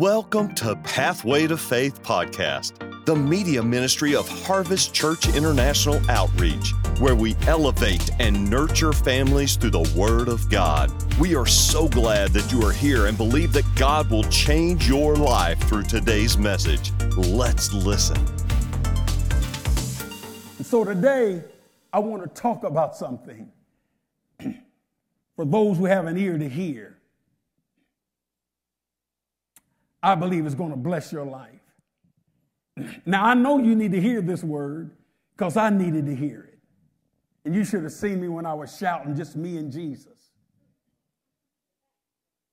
Welcome to Pathway to Faith podcast, the media ministry of Harvest Church International Outreach, where we elevate and nurture families through the Word of God. We are so glad that you are here and believe that God will change your life through today's message. Let's listen. So today, I want to talk about something for those who have an ear to hear. I believe is going to bless your life. Now, I know you need to hear this word because I needed to hear it. And you should have seen me when I was shouting, just me and Jesus.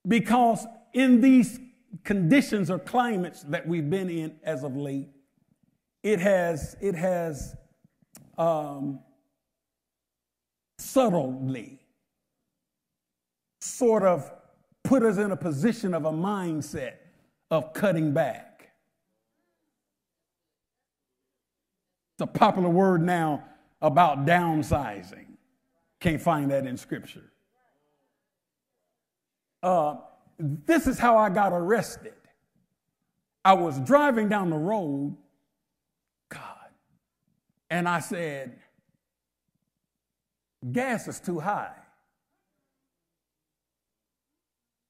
Because in these conditions or climates that we've been in as of late, it has, it has um, subtly sort of put us in a position of a mindset of cutting back. It's a popular word now about downsizing. Can't find that in scripture. Uh, this is how I got arrested. I was driving down the road, God, and I said, gas is too high.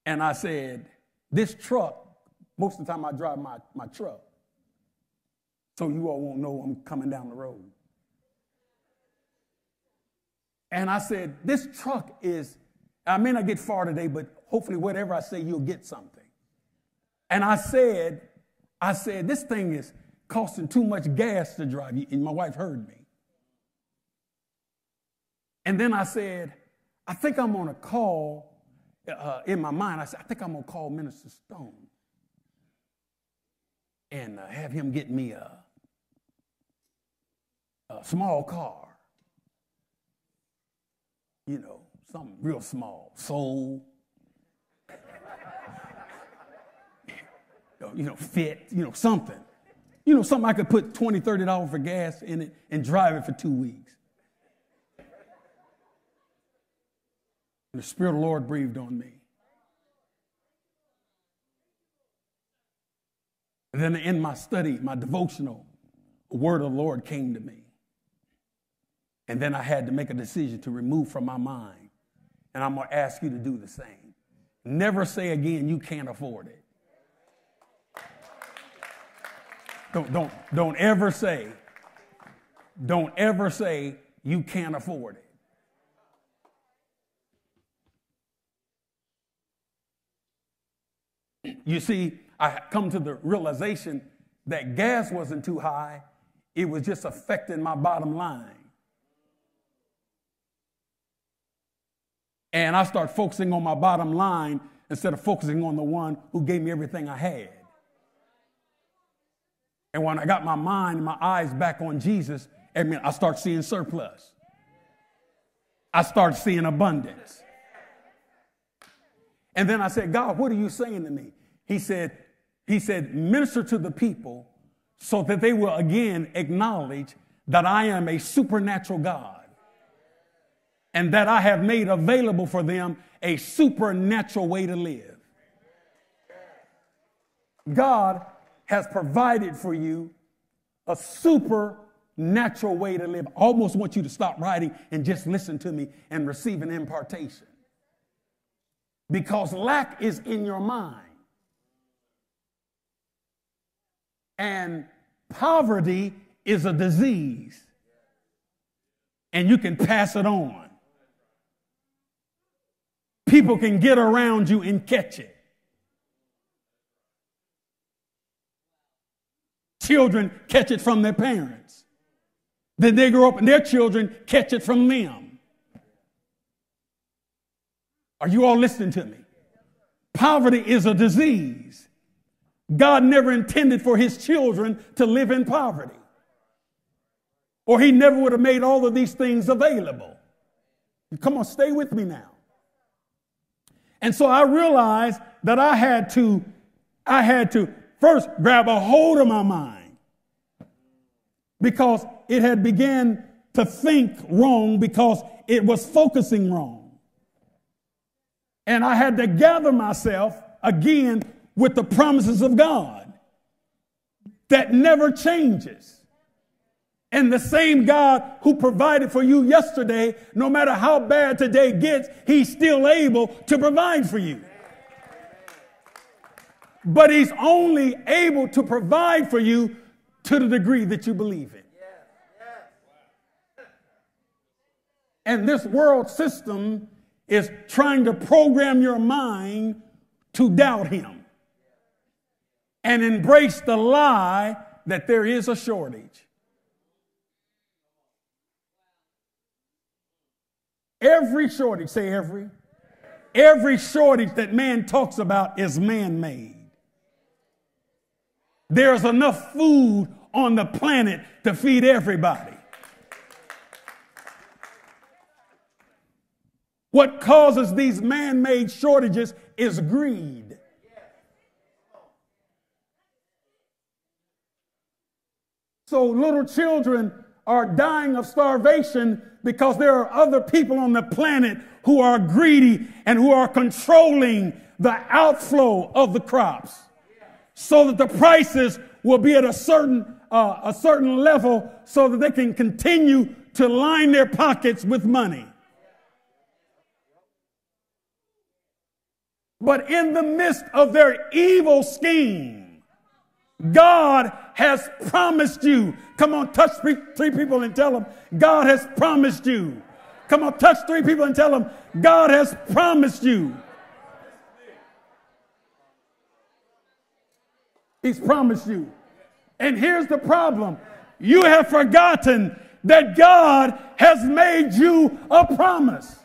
And I said, this truck most of the time I drive my, my truck. So you all won't know I'm coming down the road. And I said, This truck is, I may not get far today, but hopefully, whatever I say, you'll get something. And I said, I said, this thing is costing too much gas to drive. And my wife heard me. And then I said, I think I'm going to call, uh, in my mind, I said, I think I'm going to call Minister Stone and uh, have him get me a, a small car. You know, something real small, soul. you know, fit, you know, something. You know, something I could put 20 $30 for gas in it and drive it for two weeks. And the Spirit of the Lord breathed on me. And then in my study, my devotional, word of the Lord came to me. And then I had to make a decision to remove from my mind. And I'm going to ask you to do the same. Never say again, you can't afford it. Don't, don't, don't ever say, don't ever say you can't afford it. You see, I come to the realization that gas wasn't too high, it was just affecting my bottom line. And I start focusing on my bottom line instead of focusing on the one who gave me everything I had. And when I got my mind and my eyes back on Jesus, I mean, I start seeing surplus. I start seeing abundance. And then I said, God, what are you saying to me? He said, he said, minister to the people so that they will again acknowledge that I am a supernatural God and that I have made available for them a supernatural way to live. God has provided for you a supernatural way to live. I almost want you to stop writing and just listen to me and receive an impartation. Because lack is in your mind. And poverty is a disease, and you can pass it on. People can get around you and catch it. Children catch it from their parents. Then they grow up and their children catch it from them. Are you all listening to me? Poverty is a disease. God never intended for his children to live in poverty. Or he never would have made all of these things available. Come on, stay with me now. And so I realized that I had to, I had to first grab a hold of my mind because it had began to think wrong because it was focusing wrong. And I had to gather myself again with the promises of God that never changes. And the same God who provided for you yesterday, no matter how bad today gets, he's still able to provide for you. But he's only able to provide for you to the degree that you believe it. And this world system is trying to program your mind to doubt him and embrace the lie that there is a shortage. Every shortage, say every, every shortage that man talks about is man made. There's enough food on the planet to feed everybody. What causes these man made shortages is greed. So little children are dying of starvation because there are other people on the planet who are greedy and who are controlling the outflow of the crops so that the prices will be at a certain uh, a certain level so that they can continue to line their pockets with money. But in the midst of their evil scheme, God has promised you. Come on, touch three people and tell them, God has promised you. Come on, touch three people and tell them, God has promised you. He's promised you. And here's the problem you have forgotten that God has made you a promise.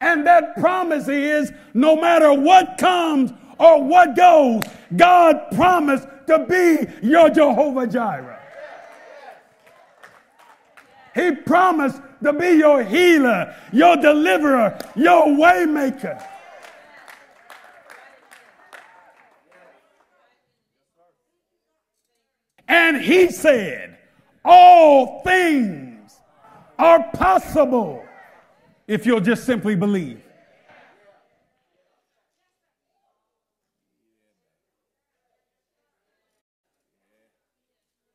And that promise is no matter what comes or what goes, God promised to be your Jehovah Jireh. He promised to be your healer, your deliverer, your waymaker. And he said, All things are possible if you'll just simply believe.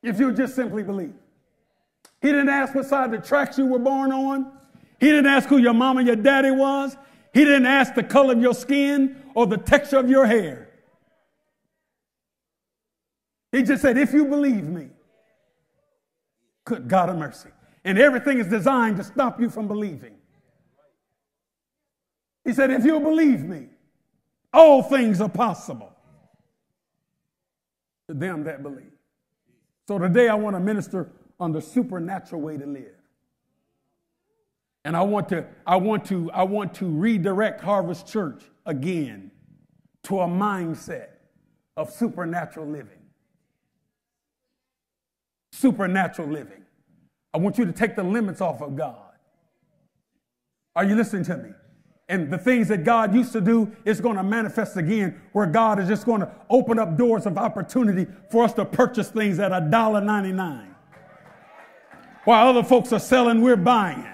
If you'll just simply believe. He didn't ask what side of the tracks you were born on. He didn't ask who your mama, your daddy was. He didn't ask the color of your skin or the texture of your hair. He just said, if you believe me, good God of mercy. And everything is designed to stop you from believing. He said, If you'll believe me, all things are possible to them that believe. So today I want to minister on the supernatural way to live. And I want to, I want to, I want to redirect Harvest Church again to a mindset of supernatural living. Supernatural living. I want you to take the limits off of God. Are you listening to me? And the things that God used to do is going to manifest again, where God is just going to open up doors of opportunity for us to purchase things at $1.99. While other folks are selling, we're buying.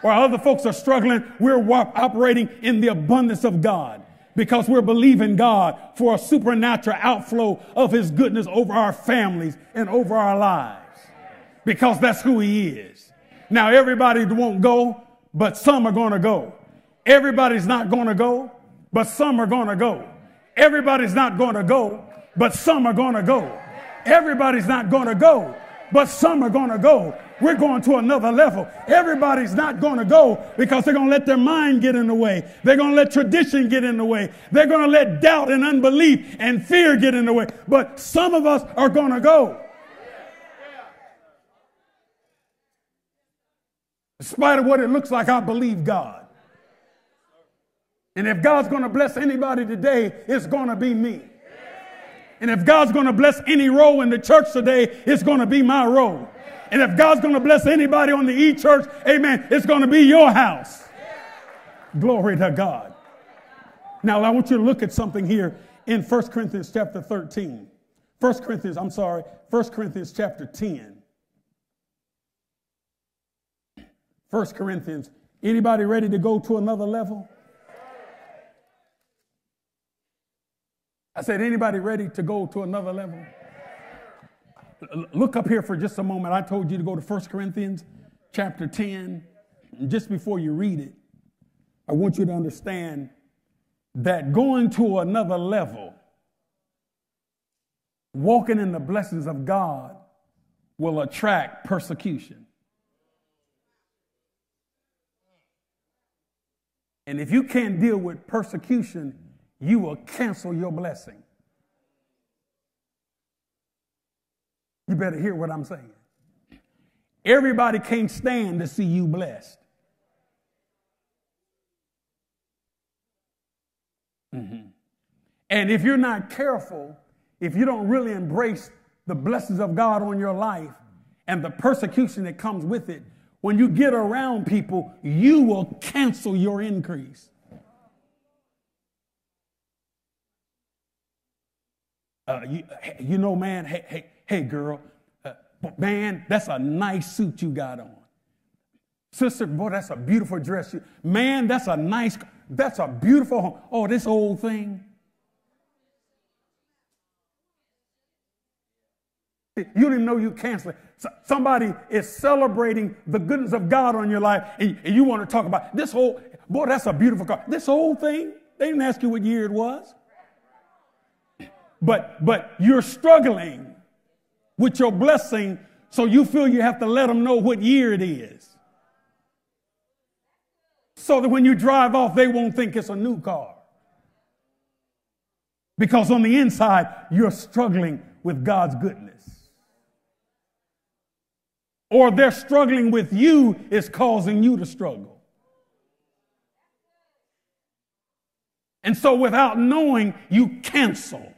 While other folks are struggling, we're operating in the abundance of God because we're believing God for a supernatural outflow of His goodness over our families and over our lives because that's who He is. Now, everybody won't go, but some are going to go. Everybody's not going to go, but some are going to go. Everybody's not going to go, but some are going to go. Everybody's not going to go, but some are going to go. We're going to another level. Everybody's not going to go because they're going to let their mind get in the way. They're going to let tradition get in the way. They're going to let doubt and unbelief and fear get in the way. But some of us are going to go. In spite of what it looks like, I believe God. And if God's going to bless anybody today, it's going to be me. And if God's going to bless any role in the church today, it's going to be my role. And if God's going to bless anybody on the E church, amen, it's going to be your house. Glory to God. Now, I want you to look at something here in 1 Corinthians chapter 13. 1 Corinthians, I'm sorry, 1 Corinthians chapter 10. 1 Corinthians, anybody ready to go to another level? I said, anybody ready to go to another level? Look up here for just a moment. I told you to go to 1 Corinthians chapter 10. Just before you read it, I want you to understand that going to another level, walking in the blessings of God, will attract persecution. And if you can't deal with persecution, you will cancel your blessing. You better hear what I'm saying. Everybody can't stand to see you blessed. Mm-hmm. And if you're not careful, if you don't really embrace the blessings of God on your life and the persecution that comes with it, when you get around people, you will cancel your increase. Uh, you, you know, man, hey, hey, hey girl, uh, man, that's a nice suit you got on. Sister, boy, that's a beautiful dress. You, man, that's a nice, that's a beautiful home. Oh, this old thing. You didn't know you canceling. Somebody is celebrating the goodness of God on your life, and you want to talk about this whole, boy, that's a beautiful car. This whole thing, they didn't ask you what year it was. But, but you're struggling with your blessing, so you feel you have to let them know what year it is. So that when you drive off, they won't think it's a new car. Because on the inside, you're struggling with God's goodness. Or they're struggling with you is causing you to struggle. And so, without knowing, you cancel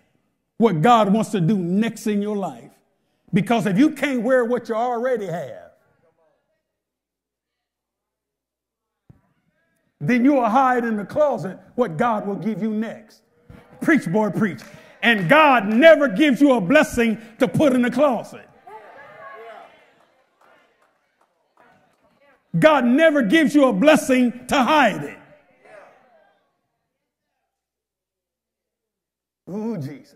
what God wants to do next in your life. Because if you can't wear what you already have, then you will hide in the closet what God will give you next. Preach, boy, preach. And God never gives you a blessing to put in the closet. God never gives you a blessing to hide it. Oh, Jesus.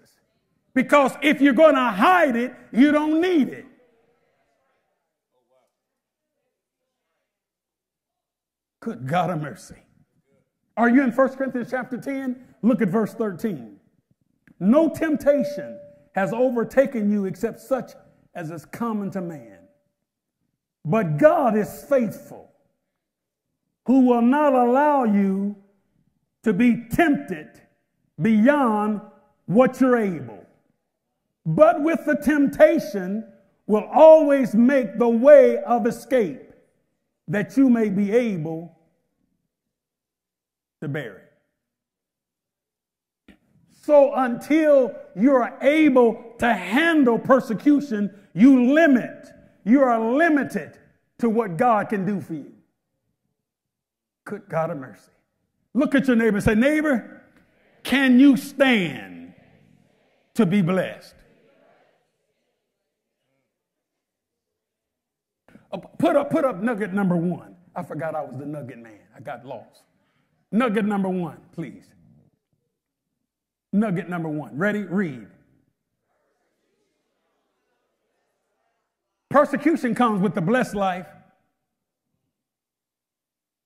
Because if you're going to hide it, you don't need it. Good God of mercy. Are you in 1 Corinthians chapter 10? Look at verse 13. No temptation has overtaken you except such as is common to man. But God is faithful, who will not allow you to be tempted beyond what you're able but with the temptation will always make the way of escape that you may be able to bear it. So until you're able to handle persecution, you limit, you are limited to what God can do for you. Good God of mercy. Look at your neighbor and say, Neighbor, can you stand to be blessed? Uh, put up, put up nugget number one. I forgot I was the nugget man. I got lost. Nugget number one, please. Nugget number one. Ready? Read. Persecution comes with the blessed life.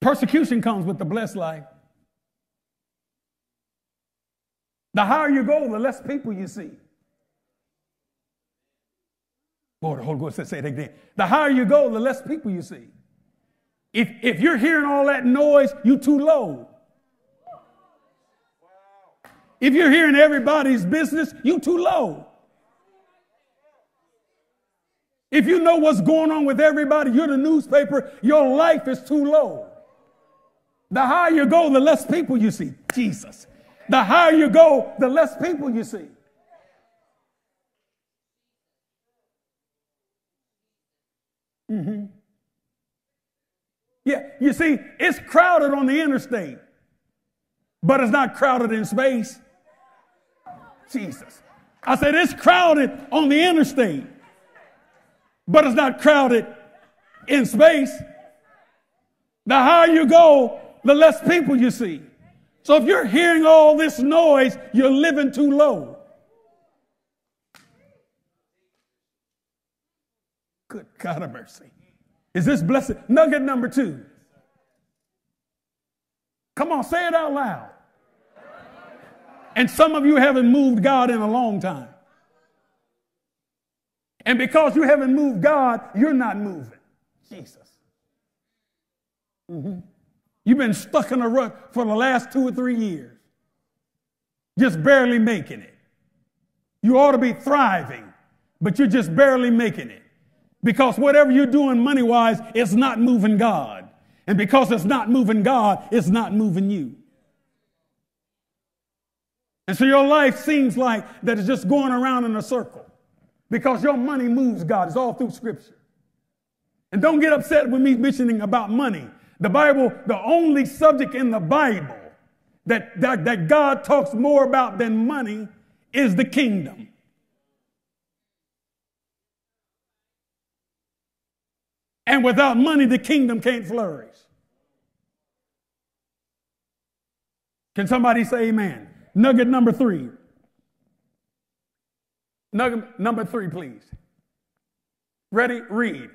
Persecution comes with the blessed life. The higher you go, the less people you see. The Holy Ghost said, say it again. The higher you go, the less people you see. If, if you're hearing all that noise, you too low. If you're hearing everybody's business, you too low. If you know what's going on with everybody, you're the newspaper, your life is too low. The higher you go, the less people you see. Jesus. The higher you go, the less people you see. Mm-hmm. Yeah, you see, it's crowded on the interstate, but it's not crowded in space. Jesus. I said it's crowded on the interstate, but it's not crowded in space. The higher you go, the less people you see. So if you're hearing all this noise, you're living too low. Good God of mercy. Is this blessed? Nugget number two. Come on, say it out loud. And some of you haven't moved God in a long time. And because you haven't moved God, you're not moving. Jesus. Mm-hmm. You've been stuck in a rut for the last two or three years, just barely making it. You ought to be thriving, but you're just barely making it. Because whatever you're doing money wise, it's not moving God. And because it's not moving God, it's not moving you. And so your life seems like that it's just going around in a circle because your money moves God. It's all through scripture. And don't get upset with me mentioning about money. The Bible, the only subject in the Bible that, that, that God talks more about than money is the kingdom. And without money, the kingdom can't flourish. Can somebody say amen? Nugget number three. Nugget number three, please. Ready? Read.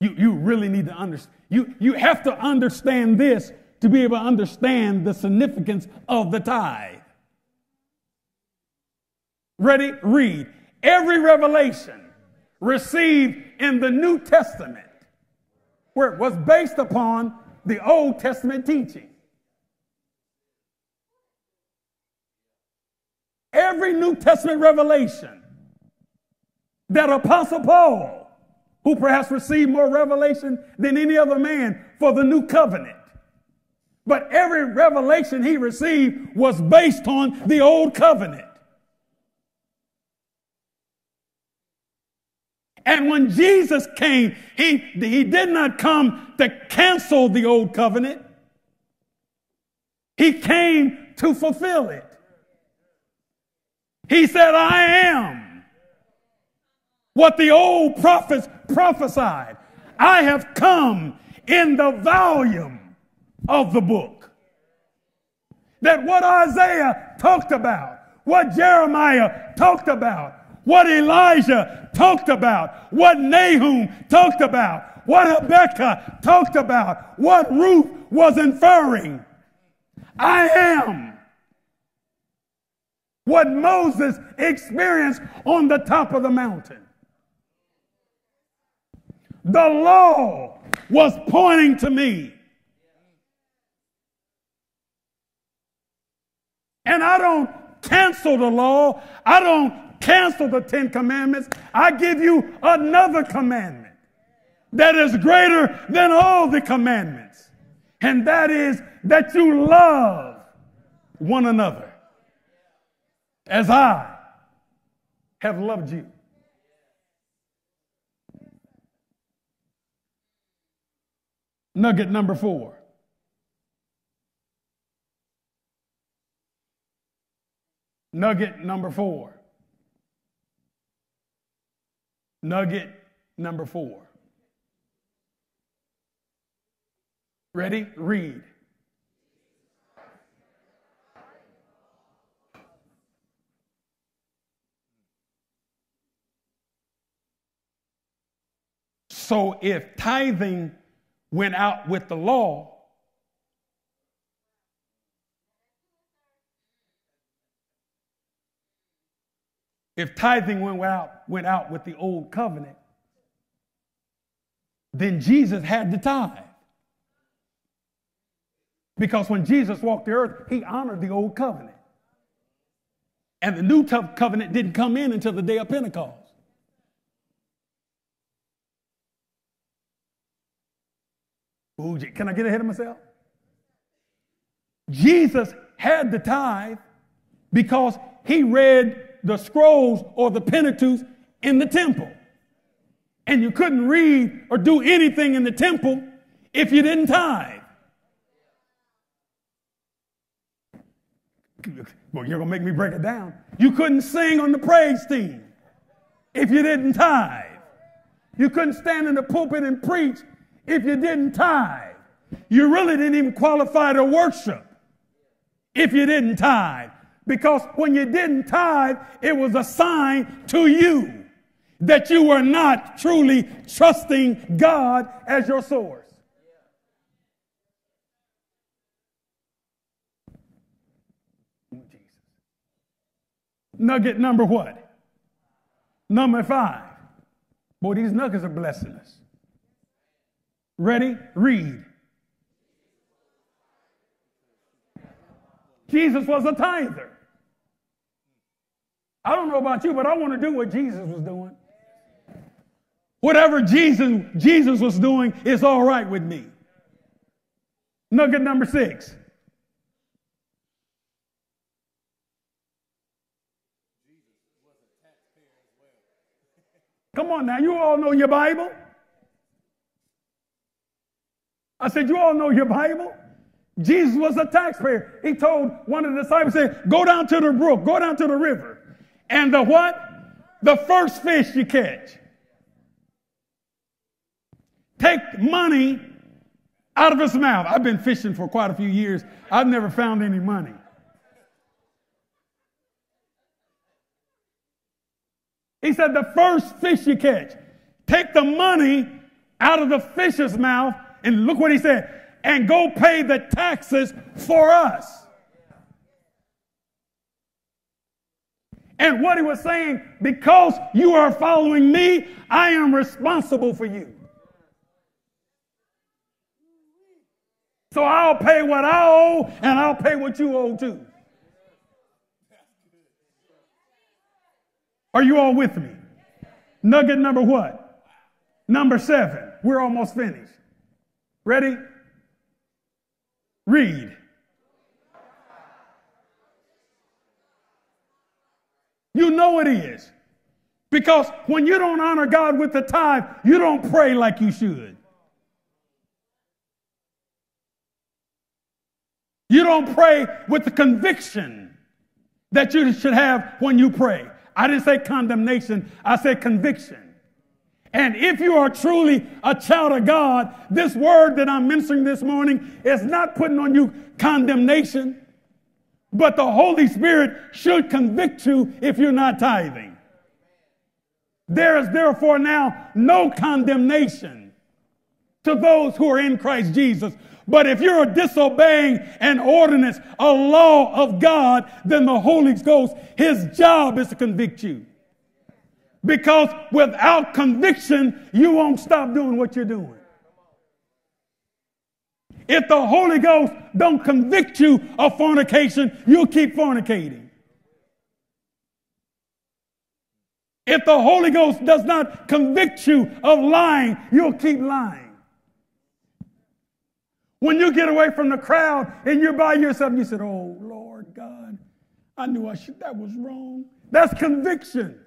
You, you really need to understand. You, you have to understand this to be able to understand the significance of the tithe. Ready? Read. Every revelation received in the New Testament where it was based upon the Old Testament teaching. Every New Testament revelation that Apostle Paul, who perhaps received more revelation than any other man for the new covenant, but every revelation he received was based on the old covenant. And when Jesus came, he, he did not come to cancel the old covenant. He came to fulfill it. He said, I am what the old prophets prophesied. I have come in the volume of the book. That what Isaiah talked about, what Jeremiah talked about, what Elijah talked about, what Nahum talked about, what Habakkuk talked about, what Ruth was inferring. I am what Moses experienced on the top of the mountain. The law was pointing to me. And I don't cancel the law. I don't cancel the Ten Commandments. I give you another commandment that is greater than all the commandments. And that is that you love one another as I have loved you. Nugget number four. Nugget number four. Nugget number four. Ready? Read. So if tithing went out with the law, If tithing went out, went out with the old covenant, then Jesus had to tithe. Because when Jesus walked the earth, he honored the old covenant. And the new covenant didn't come in until the day of Pentecost. Ooh, can I get ahead of myself? Jesus had the tithe because he read the scrolls or the Pentateuch in the temple. And you couldn't read or do anything in the temple if you didn't tithe. Well, you're going to make me break it down. You couldn't sing on the praise team if you didn't tithe. You couldn't stand in the pulpit and preach if you didn't tithe. You really didn't even qualify to worship if you didn't tithe. Because when you didn't tithe, it was a sign to you that you were not truly trusting God as your source. Nugget number what? Number five. Boy, these nuggets are blessing us. Ready? Read. Jesus was a tither. I don't know about you, but I want to do what Jesus was doing. Whatever Jesus, Jesus was doing is all right with me. Nugget number six. Come on now, you all know your Bible. I said, You all know your Bible? Jesus was a taxpayer. He told one of the disciples, said, Go down to the brook, go down to the river. And the what? The first fish you catch. Take money out of his mouth. I've been fishing for quite a few years. I've never found any money. He said, The first fish you catch, take the money out of the fish's mouth, and look what he said, and go pay the taxes for us. And what he was saying, because you are following me, I am responsible for you. So I'll pay what I owe, and I'll pay what you owe too. Are you all with me? Nugget number what? Number seven. We're almost finished. Ready? Read. You know it is. Because when you don't honor God with the tithe, you don't pray like you should. You don't pray with the conviction that you should have when you pray. I didn't say condemnation, I said conviction. And if you are truly a child of God, this word that I'm mentioning this morning is not putting on you condemnation, but the Holy Spirit should convict you if you're not tithing. There is therefore now no condemnation to those who are in Christ Jesus, but if you're disobeying an ordinance, a law of God, then the Holy Ghost, his job is to convict you. Because without conviction, you won't stop doing what you're doing. If the Holy Ghost don't convict you of fornication, you'll keep fornicating. If the Holy Ghost does not convict you of lying, you'll keep lying. When you get away from the crowd and you're by yourself, you said, Oh, Lord God, I knew I should, that was wrong. That's conviction.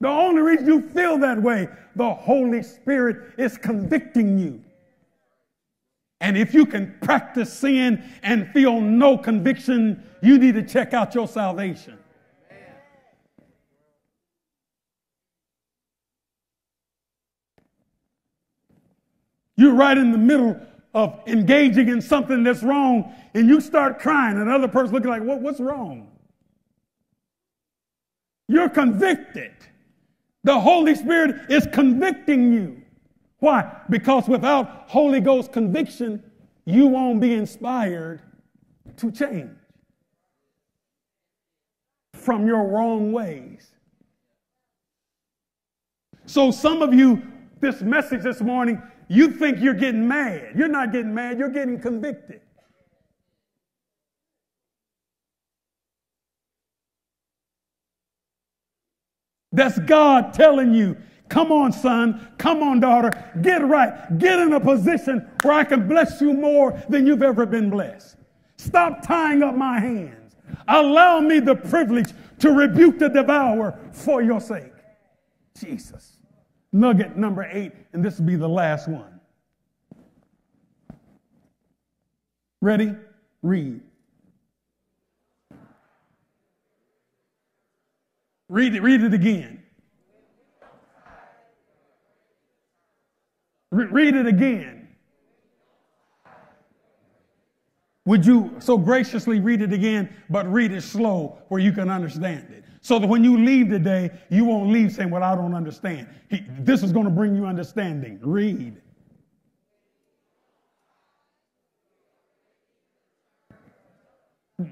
The only reason you feel that way, the Holy Spirit is convicting you. And if you can practice sin and feel no conviction, you need to check out your salvation. You're right in the middle of engaging in something that's wrong and you start crying, and another person looking like, what, What's wrong? You're convicted. The Holy Spirit is convicting you. Why? Because without Holy Ghost conviction, you won't be inspired to change from your wrong ways. So, some of you, this message this morning, you think you're getting mad. You're not getting mad, you're getting convicted. That's God telling you, come on, son, come on, daughter, get right, get in a position where I can bless you more than you've ever been blessed. Stop tying up my hands. Allow me the privilege to rebuke the devourer for your sake. Jesus. Nugget number eight, and this will be the last one. Ready? Read. Read it, read it again. Re- read it again. Would you so graciously read it again, but read it slow where you can understand it? So that when you leave today, you won't leave saying, Well, I don't understand. He, this is going to bring you understanding. Read.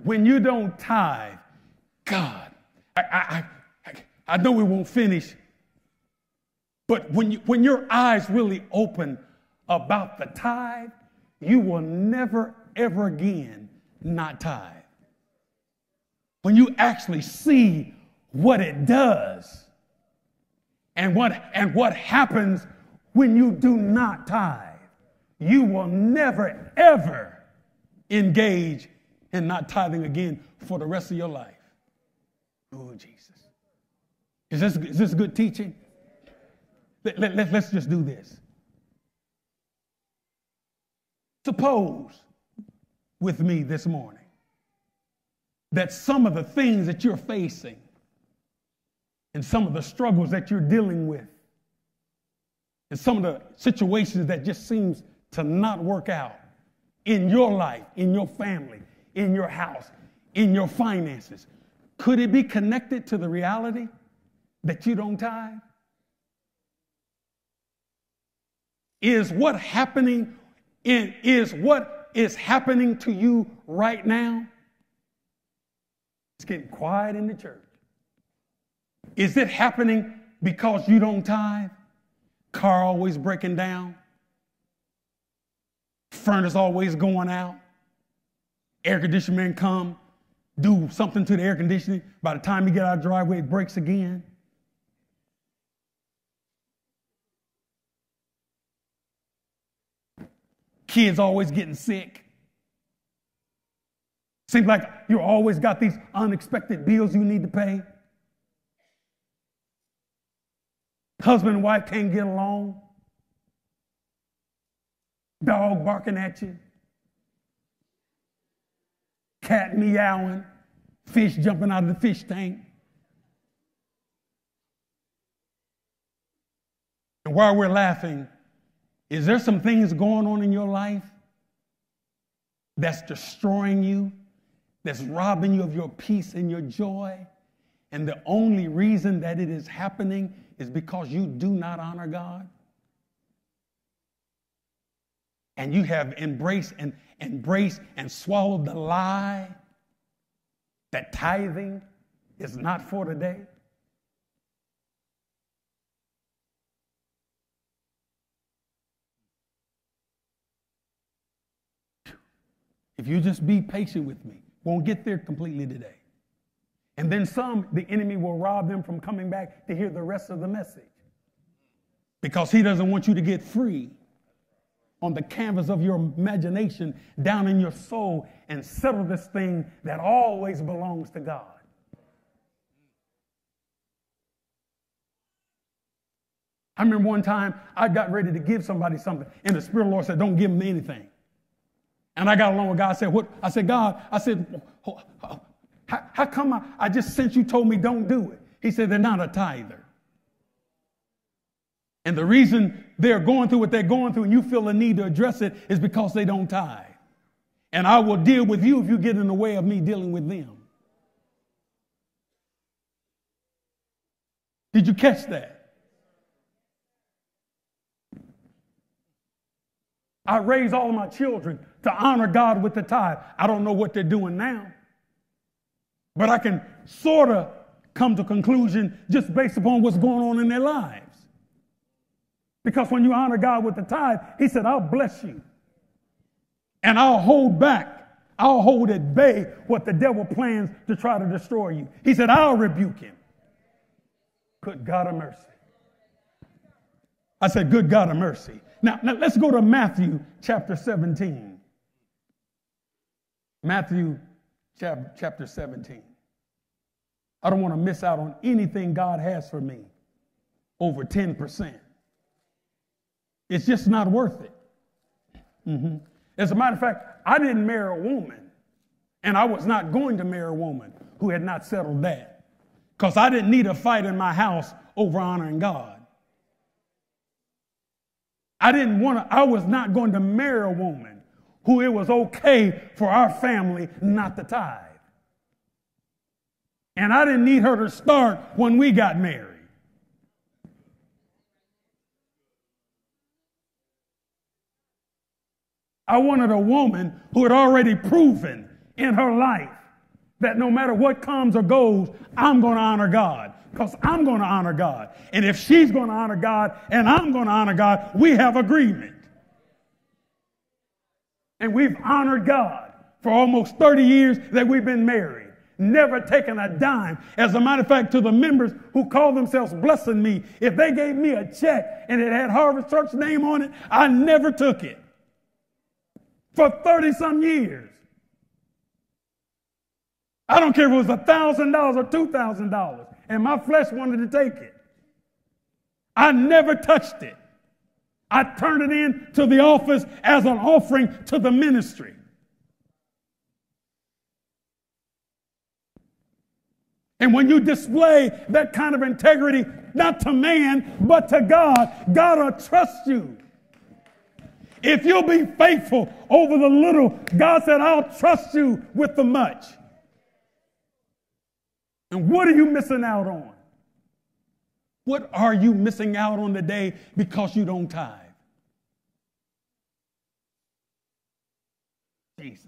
When you don't tithe, God, I, I, I, I know we won't finish, but when, you, when your eyes really open about the tithe, you will never, ever again not tithe. When you actually see what it does and what, and what happens when you do not tithe, you will never, ever engage in not tithing again for the rest of your life. Oh, Jesus. Is this, is this good teaching? Let, let, let, let's just do this. Suppose with me this morning that some of the things that you're facing and some of the struggles that you're dealing with and some of the situations that just seems to not work out in your life, in your family, in your house, in your finances, could it be connected to the reality that you don't tithe? Is what happening in, is what is happening to you right now? It's getting quiet in the church. Is it happening because you don't tithe? Car always breaking down? Furnace always going out? Air conditioning come, do something to the air conditioning. By the time you get out of driveway, it breaks again. Kids always getting sick. Seems like you always got these unexpected bills you need to pay. Husband and wife can't get along. Dog barking at you. Cat meowing. Fish jumping out of the fish tank. And while we're laughing, is there some things going on in your life that's destroying you, that's robbing you of your peace and your joy? And the only reason that it is happening is because you do not honor God? And you have embraced and embraced and swallowed the lie that tithing is not for today? If you just be patient with me, won't get there completely today. And then some, the enemy will rob them from coming back to hear the rest of the message. Because he doesn't want you to get free on the canvas of your imagination, down in your soul, and settle this thing that always belongs to God. I remember one time I got ready to give somebody something, and the Spirit of the Lord said, Don't give them anything. And I got along with God. I said, What? I said, God, I said, how, come I, I just since you told me don't do it? He said, They're not a tither. And the reason they're going through what they're going through and you feel the need to address it is because they don't tithe. And I will deal with you if you get in the way of me dealing with them. Did you catch that? I raise all of my children to honor God with the tithe. I don't know what they're doing now. But I can sort of come to conclusion just based upon what's going on in their lives. Because when you honor God with the tithe, He said, I'll bless you. And I'll hold back, I'll hold at bay what the devil plans to try to destroy you. He said, I'll rebuke him. Good God of mercy. I said, Good God of mercy. Now, now let's go to Matthew chapter 17. Matthew chapter 17. I don't want to miss out on anything God has for me over 10%. It's just not worth it. Mm-hmm. As a matter of fact, I didn't marry a woman, and I was not going to marry a woman who had not settled that because I didn't need a fight in my house over honoring God. I didn't want to, I was not going to marry a woman who it was okay for our family not to tithe. And I didn't need her to start when we got married. I wanted a woman who had already proven in her life that no matter what comes or goes, I'm going to honor God because I'm going to honor God. And if she's going to honor God and I'm going to honor God, we have agreement. And we've honored God for almost 30 years that we've been married. Never taken a dime. As a matter of fact, to the members who call themselves blessing me, if they gave me a check and it had Harvest Church name on it, I never took it. For 30 some years. I don't care if it was $1,000 or $2,000 and my flesh wanted to take it. I never touched it. I turn it in to the office as an offering to the ministry. And when you display that kind of integrity, not to man, but to God, God will trust you. If you'll be faithful over the little, God said, I'll trust you with the much. And what are you missing out on? What are you missing out on today because you don't tithe? Jesus.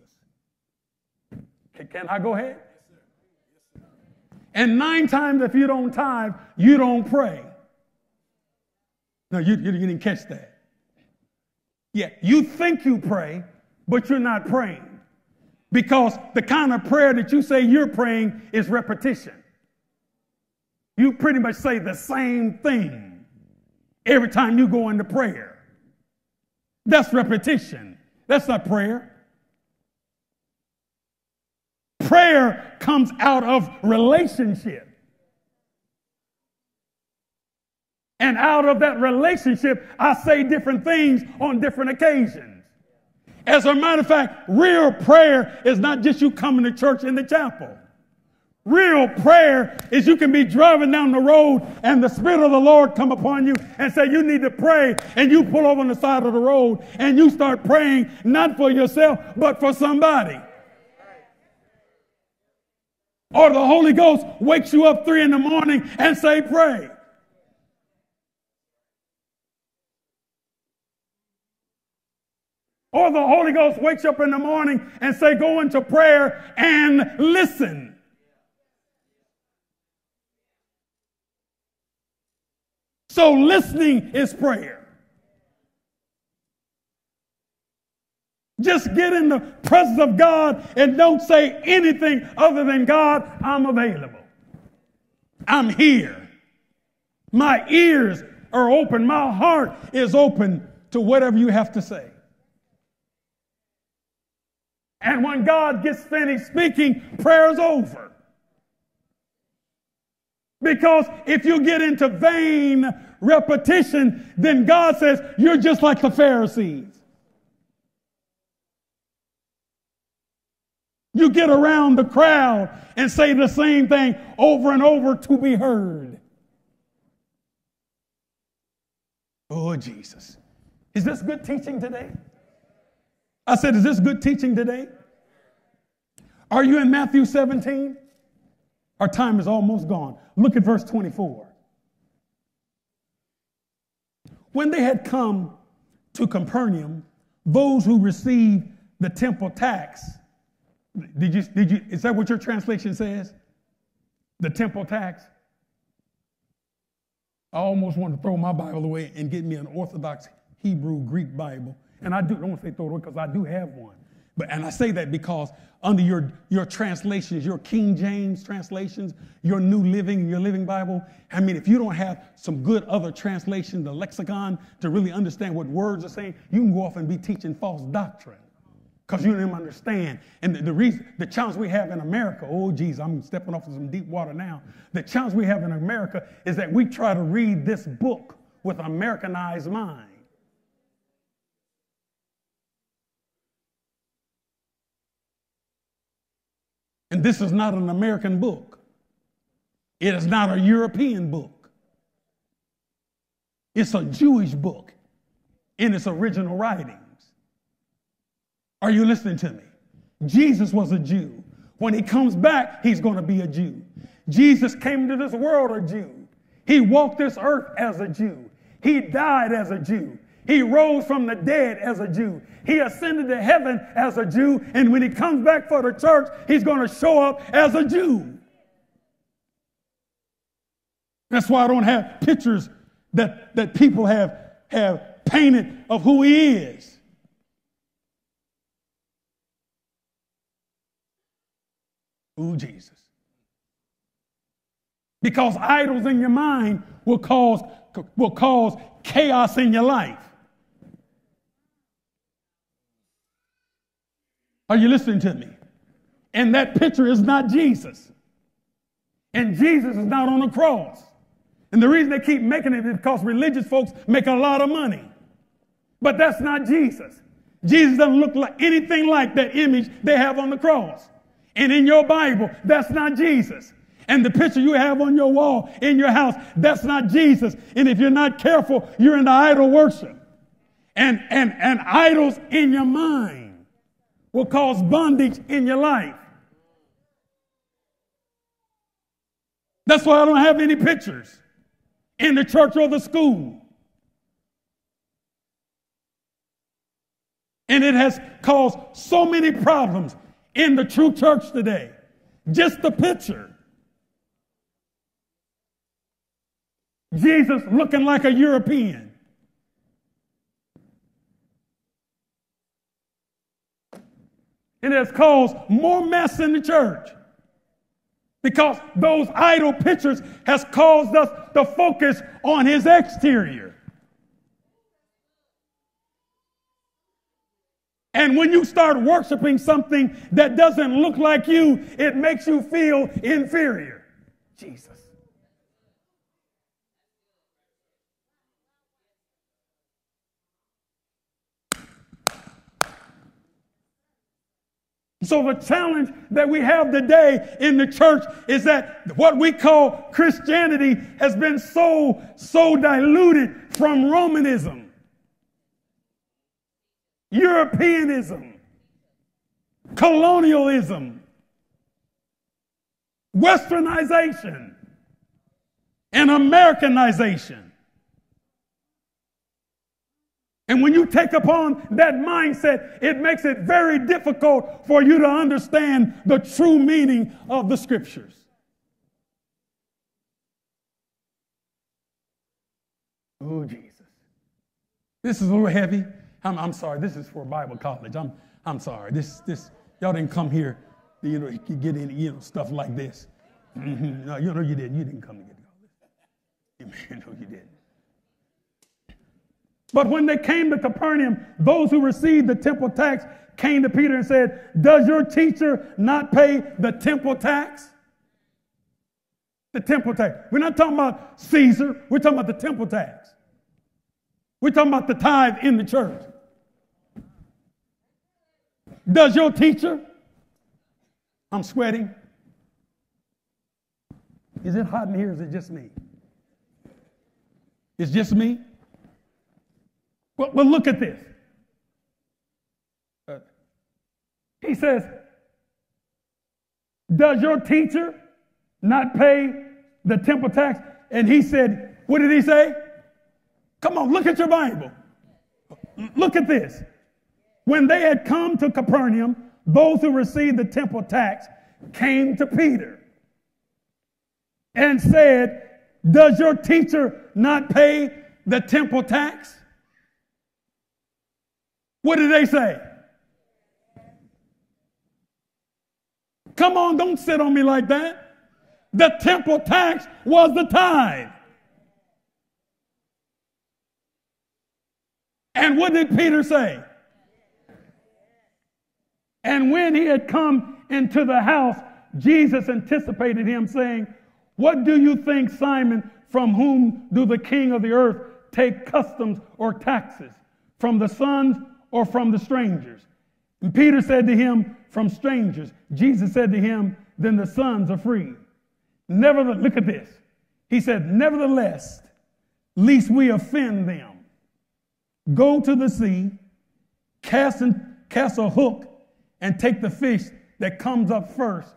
Can, I go ahead? And nine times if you don't tithe, you don't pray. No, you, you, you didn't catch that. Yeah, you think you pray, but you're not praying. Because the kind of prayer that you say you're praying is repetition. You pretty much say the same thing every time you go into prayer. That's repetition. That's not prayer. Prayer comes out of relationship. And out of that relationship, I say different things on different occasions. As a matter of fact, real prayer is not just you coming to church in the chapel. Real prayer is you can be driving down the road and the Spirit of the Lord come upon you and say, You need to pray. And you pull over on the side of the road and you start praying, not for yourself, but for somebody. Or the Holy Ghost wakes you up three in the morning and say, Pray. Or the Holy Ghost wakes up in the morning and say, go into prayer and listen. So listening is prayer. Just get in the presence of God and don't say anything other than God, I'm available. I'm here. My ears are open. My heart is open to whatever you have to say. And when God gets finished speaking, prayer's over. Because if you get into vain repetition, then God says you're just like the Pharisees. You get around the crowd and say the same thing over and over to be heard. Oh, Jesus. Is this good teaching today? I said, Is this good teaching today? Are you in Matthew 17? Our time is almost gone. Look at verse 24. When they had come to Capernaum, those who received the temple tax, did you, did you, is that what your translation says? The temple tax? I almost want to throw my Bible away and get me an Orthodox Hebrew Greek Bible and I do, don't say throw it away because I do have one. But, and I say that because under your, your translations, your King James translations, your New Living, your Living Bible, I mean, if you don't have some good other translation, the lexicon, to really understand what words are saying, you can go off and be teaching false doctrine because you don't understand. And the, the, reason, the challenge we have in America, oh, geez, I'm stepping off of some deep water now. The challenge we have in America is that we try to read this book with an Americanized mind. And this is not an American book. It is not a European book. It's a Jewish book. in its original writings. Are you listening to me? Jesus was a Jew. When he comes back, he's going to be a Jew. Jesus came to this world a Jew. He walked this earth as a Jew. He died as a Jew. He rose from the dead as a Jew. He ascended to heaven as a Jew. And when he comes back for the church, he's going to show up as a Jew. That's why I don't have pictures that, that people have, have painted of who he is. Ooh, Jesus. Because idols in your mind will cause, will cause chaos in your life. Are you listening to me? And that picture is not Jesus. And Jesus is not on the cross. And the reason they keep making it is because religious folks make a lot of money. But that's not Jesus. Jesus doesn't look like anything like that image they have on the cross. And in your Bible, that's not Jesus. And the picture you have on your wall in your house, that's not Jesus. And if you're not careful, you're into idol worship. And, and, and idols in your mind will cause bondage in your life. That's why I don't have any pictures in the church or the school. And it has caused so many problems in the true church today. Just the picture. Jesus looking like a European. It has caused more mess in the church because those idol pictures has caused us to focus on his exterior. And when you start worshiping something that doesn't look like you, it makes you feel inferior. Jesus. So, the challenge that we have today in the church is that what we call Christianity has been so, so diluted from Romanism, Europeanism, colonialism, westernization, and Americanization. And when you take upon that mindset, it makes it very difficult for you to understand the true meaning of the scriptures. Oh, Jesus. This is a little heavy. I'm, I'm sorry. This is for Bible college. I'm, I'm sorry. This, this, y'all didn't come here, to you know, get any you know, stuff like this. Mm-hmm. No, you know, you didn't. You didn't come to get all this. You know, you didn't. But when they came to Capernaum, those who received the temple tax came to Peter and said, Does your teacher not pay the temple tax? The temple tax. We're not talking about Caesar, we're talking about the temple tax. We're talking about the tithe in the church. Does your teacher? I'm sweating. Is it hot in here? Is it just me? It's just me? Well, well look at this. Uh, he says, Does your teacher not pay the temple tax? And he said, What did he say? Come on, look at your Bible. Look at this. When they had come to Capernaum, those who received the temple tax came to Peter and said, Does your teacher not pay the temple tax? What did they say? Come on, don't sit on me like that. The temple tax was the tithe. And what did Peter say? And when he had come into the house, Jesus anticipated him, saying, What do you think, Simon, from whom do the king of the earth take customs or taxes? From the sons or from the strangers? And Peter said to him, From strangers. Jesus said to him, Then the sons are free. Nevertheless, look at this. He said, Nevertheless, least we offend them. Go to the sea, cast, cast a hook, and take the fish that comes up first.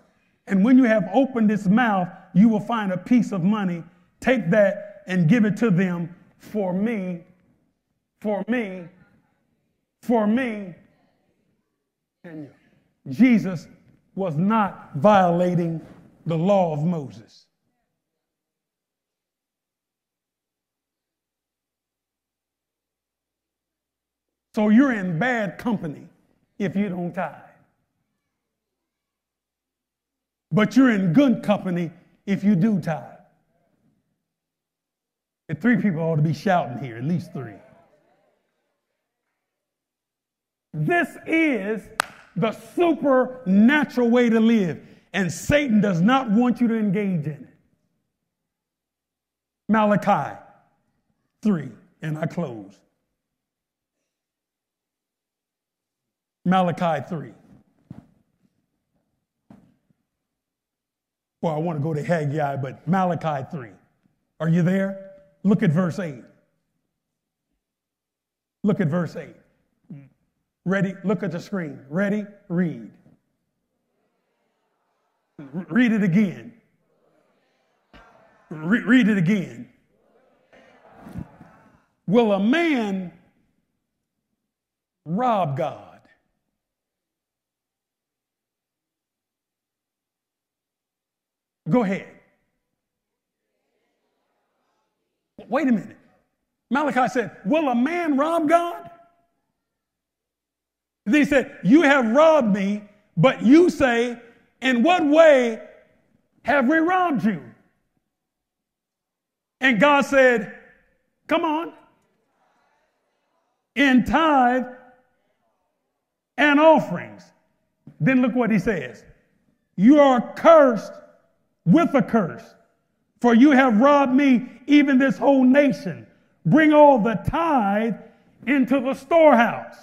And when you have opened its mouth, you will find a piece of money. Take that and give it to them for me, for me, for me, and you. Jesus was not violating the law of Moses. So you're in bad company if you don't tithe. But you're in good company if you do tithe. And three people ought to be shouting here, at least three. This is the supernatural way to live, and Satan does not want you to engage in it. Malachi 3, and I close. Malachi 3. Well, I want to go to Haggai, but Malachi 3. Are you there? Look at verse 8. Look at verse 8. Ready? Look at the screen. Ready? Read. Read it again. Re- read it again. Will a man rob God? Go ahead. Wait a minute. Malachi said, Will a man rob God? They said, You have robbed me, but you say, In what way have we robbed you? And God said, Come on. In tithe and offerings. Then look what he says. You are cursed with a curse, for you have robbed me, even this whole nation. Bring all the tithe into the storehouse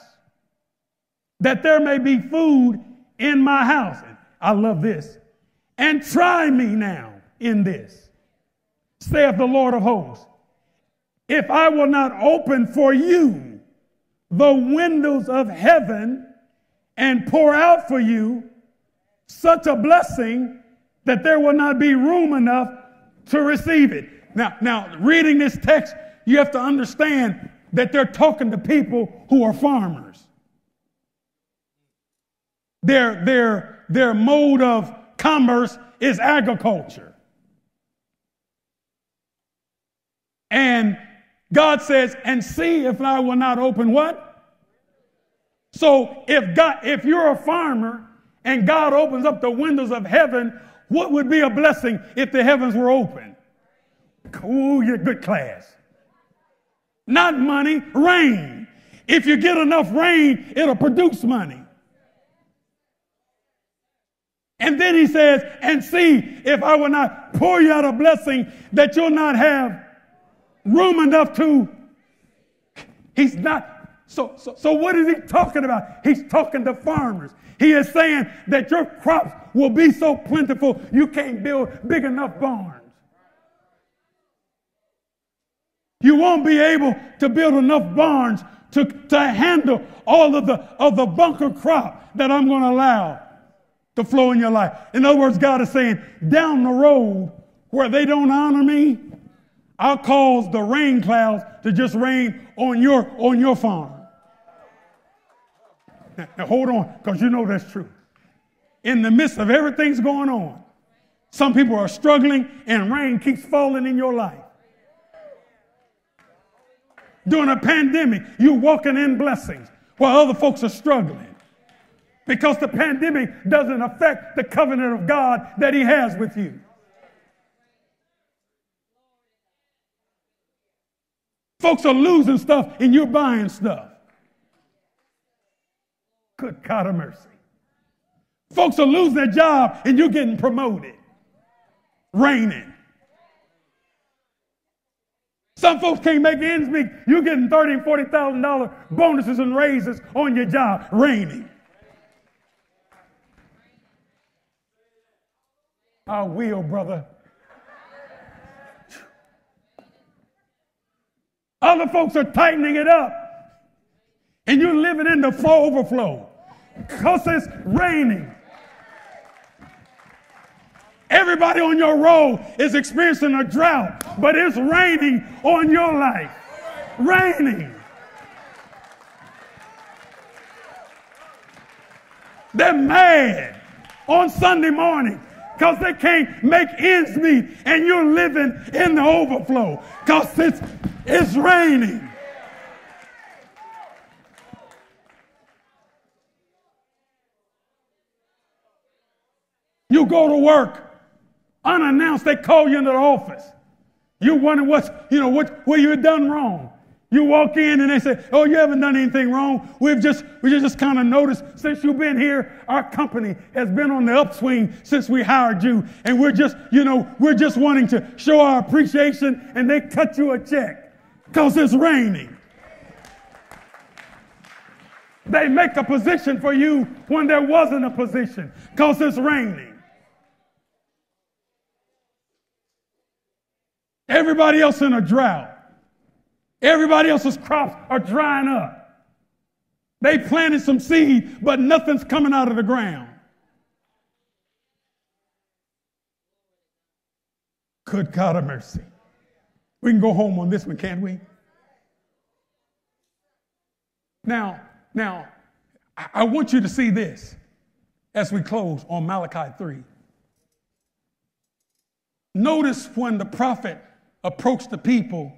that there may be food in my house. I love this. And try me now in this, saith the Lord of hosts. If I will not open for you the windows of heaven and pour out for you such a blessing that there will not be room enough to receive it. Now, now reading this text, you have to understand that they're talking to people who are farmers. Their, their, their mode of commerce is agriculture. And God says, and see if I will not open what? So if God, if you're a farmer and God opens up the windows of heaven, what would be a blessing if the heavens were open? Cool, you're good class. Not money, rain. If you get enough rain, it'll produce money. And then he says, and see if I will not pour you out a blessing that you'll not have room enough to. He's not. So, so, so what is he talking about? He's talking to farmers. He is saying that your crops will be so plentiful you can't build big enough barns. You won't be able to build enough barns to, to handle all of the, of the bunker crop that I'm going to allow to flow in your life. In other words, God is saying, down the road where they don't honor me, I'll cause the rain clouds to just rain on your, on your farm. Now, now hold on, because you know that's true. In the midst of everything's going on, some people are struggling and rain keeps falling in your life. During a pandemic, you're walking in blessings while other folks are struggling because the pandemic doesn't affect the covenant of God that He has with you. Folks are losing stuff and you're buying stuff. Good God of mercy. Folks are losing their job and you're getting promoted. Raining. Some folks can't make ends meet. You're getting thirty and forty thousand dollar bonuses and raises on your job. Raining. I will, brother. Other folks are tightening it up and you're living in the flow overflow because it's raining. Everybody on your road is experiencing a drought, but it's raining on your life. Raining. They're mad on Sunday morning because they can't make ends meet and you're living in the overflow because it's, it's raining. You go to work unannounced, they call you into the office. You wonder what's, you know, what, what you done wrong. You walk in and they say, Oh, you haven't done anything wrong. We've just, we just kind of noticed since you've been here, our company has been on the upswing since we hired you. And we're just, you know, we're just wanting to show our appreciation and they cut you a check because it's raining. They make a position for you when there wasn't a position because it's raining. Everybody else in a drought. Everybody else's crops are drying up. They planted some seed, but nothing's coming out of the ground. Good God of mercy. We can go home on this one, can't we? Now, now, I want you to see this as we close on Malachi 3. Notice when the prophet approached the people,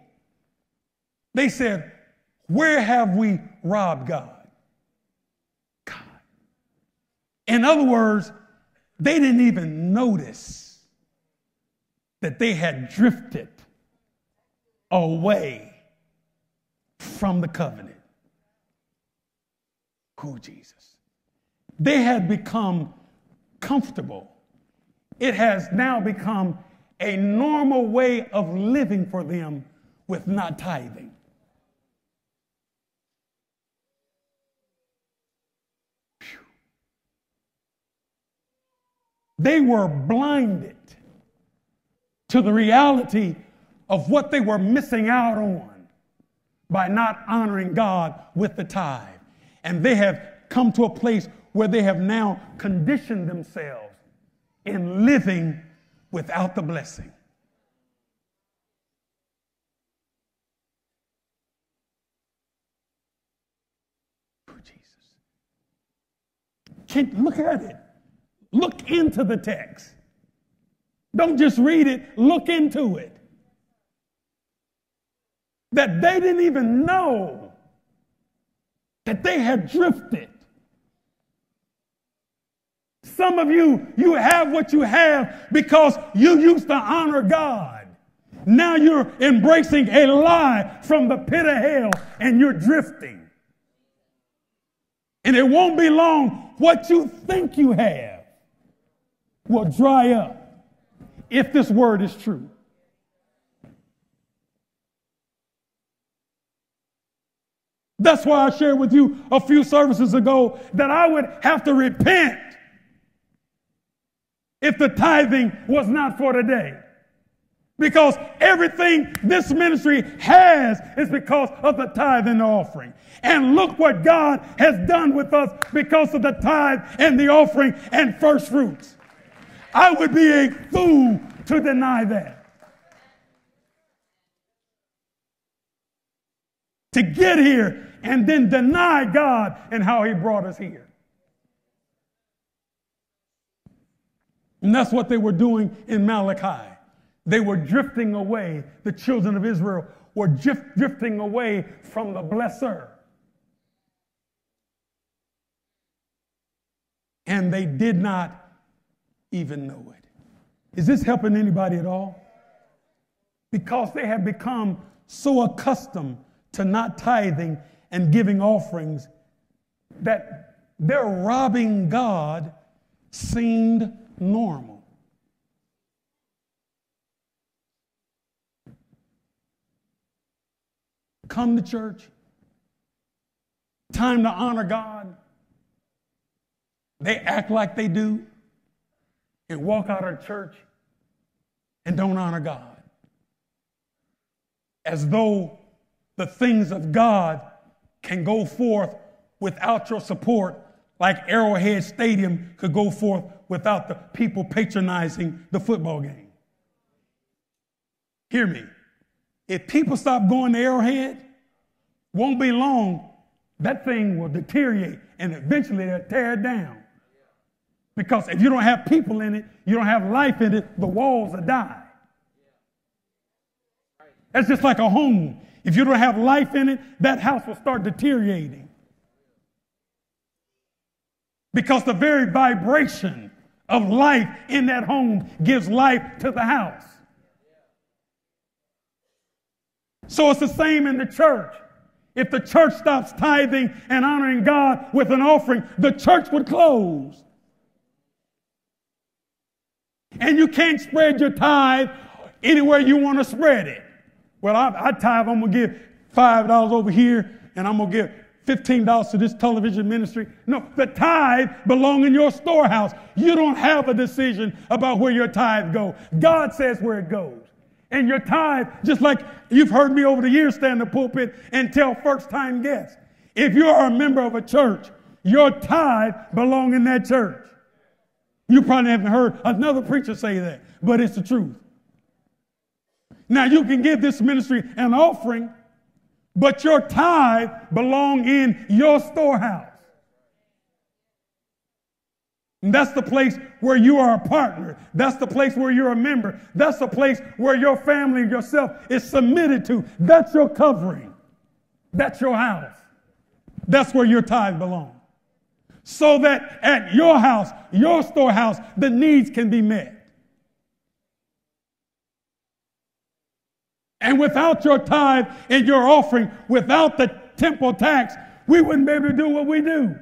they said, Where have we robbed God? God. In other words, they didn't even notice that they had drifted away from the covenant. Who, Jesus? They had become comfortable. It has now become a normal way of living for them with not tithing. They were blinded to the reality of what they were missing out on by not honoring God with the tithe. And they have come to a place where they have now conditioned themselves in living without the blessing. Jesus. Can't look at it. Look into the text. Don't just read it, look into it. That they didn't even know that they had drifted. Some of you, you have what you have because you used to honor God. Now you're embracing a lie from the pit of hell and you're drifting. And it won't be long, what you think you have will dry up if this word is true. That's why I shared with you a few services ago that I would have to repent if the tithing was not for today. Because everything this ministry has is because of the tithe and the offering. And look what God has done with us because of the tithe and the offering and first fruits. I would be a fool to deny that. To get here and then deny God and how He brought us here. And that's what they were doing in Malachi. They were drifting away. The children of Israel were drift, drifting away from the blesser. And they did not even know it. Is this helping anybody at all? Because they have become so accustomed to not tithing and giving offerings that their robbing God seemed normal. Come to church. Time to honor God. They act like they do and walk out of church and don't honor God. As though the things of God can go forth without your support, like Arrowhead Stadium could go forth without the people patronizing the football game. Hear me. If people stop going to Arrowhead, won't be long, that thing will deteriorate and eventually they'll tear it down. Because if you don't have people in it, you don't have life in it, the walls will die. That's just like a home. If you don't have life in it, that house will start deteriorating. Because the very vibration of life in that home gives life to the house. So it's the same in the church. If the church stops tithing and honoring God with an offering, the church would close. And you can't spread your tithe anywhere you want to spread it. Well, I, I tithe, I'm going to give $5 over here, and I'm going to give $15 to this television ministry. No, the tithe belong in your storehouse. You don't have a decision about where your tithe go. God says where it goes. And your tithe, just like you've heard me over the years stand in the pulpit and tell first time guests, if you are a member of a church, your tithe belong in that church. You probably haven't heard another preacher say that, but it's the truth. Now you can give this ministry an offering, but your tithe belong in your storehouse. And that's the place where you are a partner. That's the place where you're a member. That's the place where your family and yourself is submitted to. That's your covering. That's your house. That's where your tithe belongs. So that at your house, your storehouse, the needs can be met. And without your tithe and your offering, without the temple tax, we wouldn't be able to do what we do.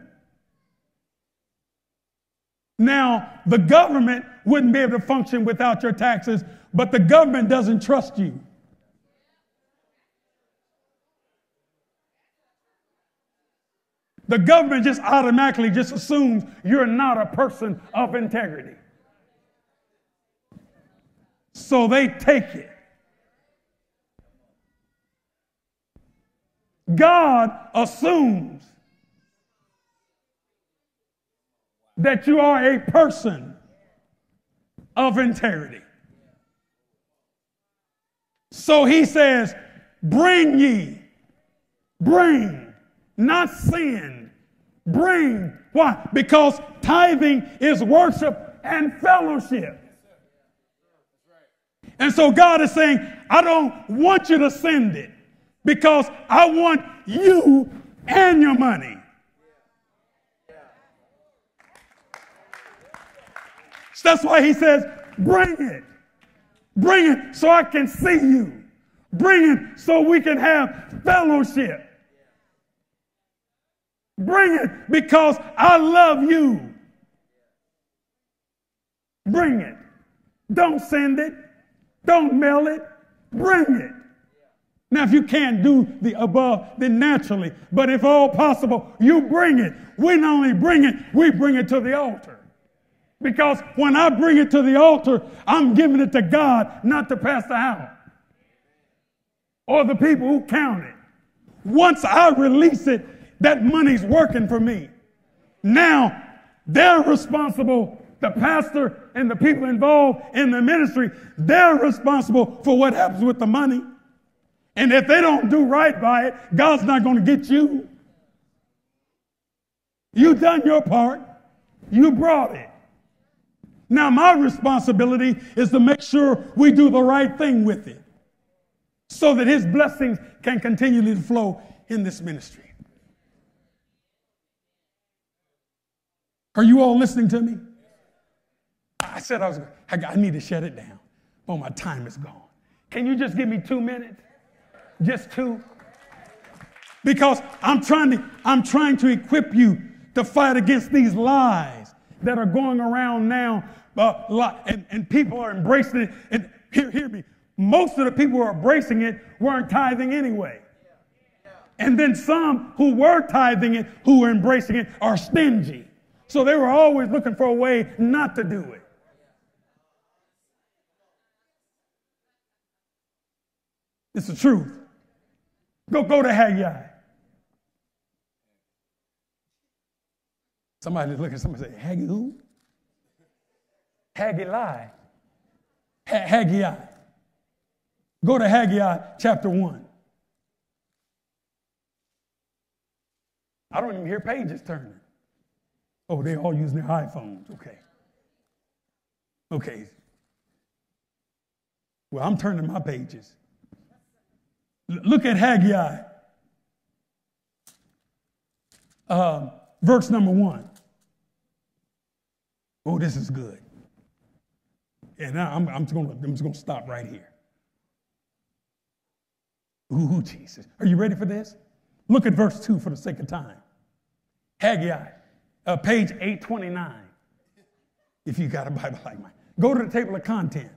Now, the government wouldn't be able to function without your taxes, but the government doesn't trust you. The government just automatically just assumes you're not a person of integrity. So they take it. God assumes that you are a person of integrity. So he says, Bring ye, bring, not sin, bring. Why? Because tithing is worship and fellowship. And so God is saying, I don't want you to send it because I want you and your money. So that's why he says, bring it. Bring it so I can see you. Bring it so we can have fellowship. Bring it because I love you. Bring it. Don't send it. Don't mail it. Bring it. Now, if you can't do the above, then naturally, but if all possible, you bring it. We not only bring it, we bring it to the altar. Because when I bring it to the altar, I'm giving it to God, not to Pastor Howard or the people who count it. Once I release it, that money's working for me. Now, they're responsible, the pastor and the people involved in the ministry, they're responsible for what happens with the money. And if they don't do right by it, God's not going to get you. You done your part. You brought it. Now, my responsibility is to make sure we do the right thing with it so that His blessings can continually flow in this ministry. Are you all listening to me? I said I was, I need to shut it down. Oh, my time is gone. Can you just give me two minutes? Just two. Because I'm trying to, I'm trying to equip you to fight against these lies that are going around now. Uh, and, and people are embracing it. And hear, hear me. Most of the people who are embracing it weren't tithing anyway. And then some who were tithing it, who were embracing it, are stingy. So they were always looking for a way not to do it. It's the truth. Go, go to Haggai. Somebody look at somebody say, Haggai who? Haggai. Ha- Haggai. Go to Haggai chapter 1. I don't even hear pages turning. Oh, they all using their iPhones. Okay. Okay. Well, I'm turning my pages. L- look at Haggai, uh, verse number one. Oh, this is good. And now I'm, I'm, just gonna, I'm gonna stop right here. Ooh, Jesus. Are you ready for this? Look at verse 2 for the sake of time. Haggai, uh, page 829. If you got a Bible like mine, go to the table of content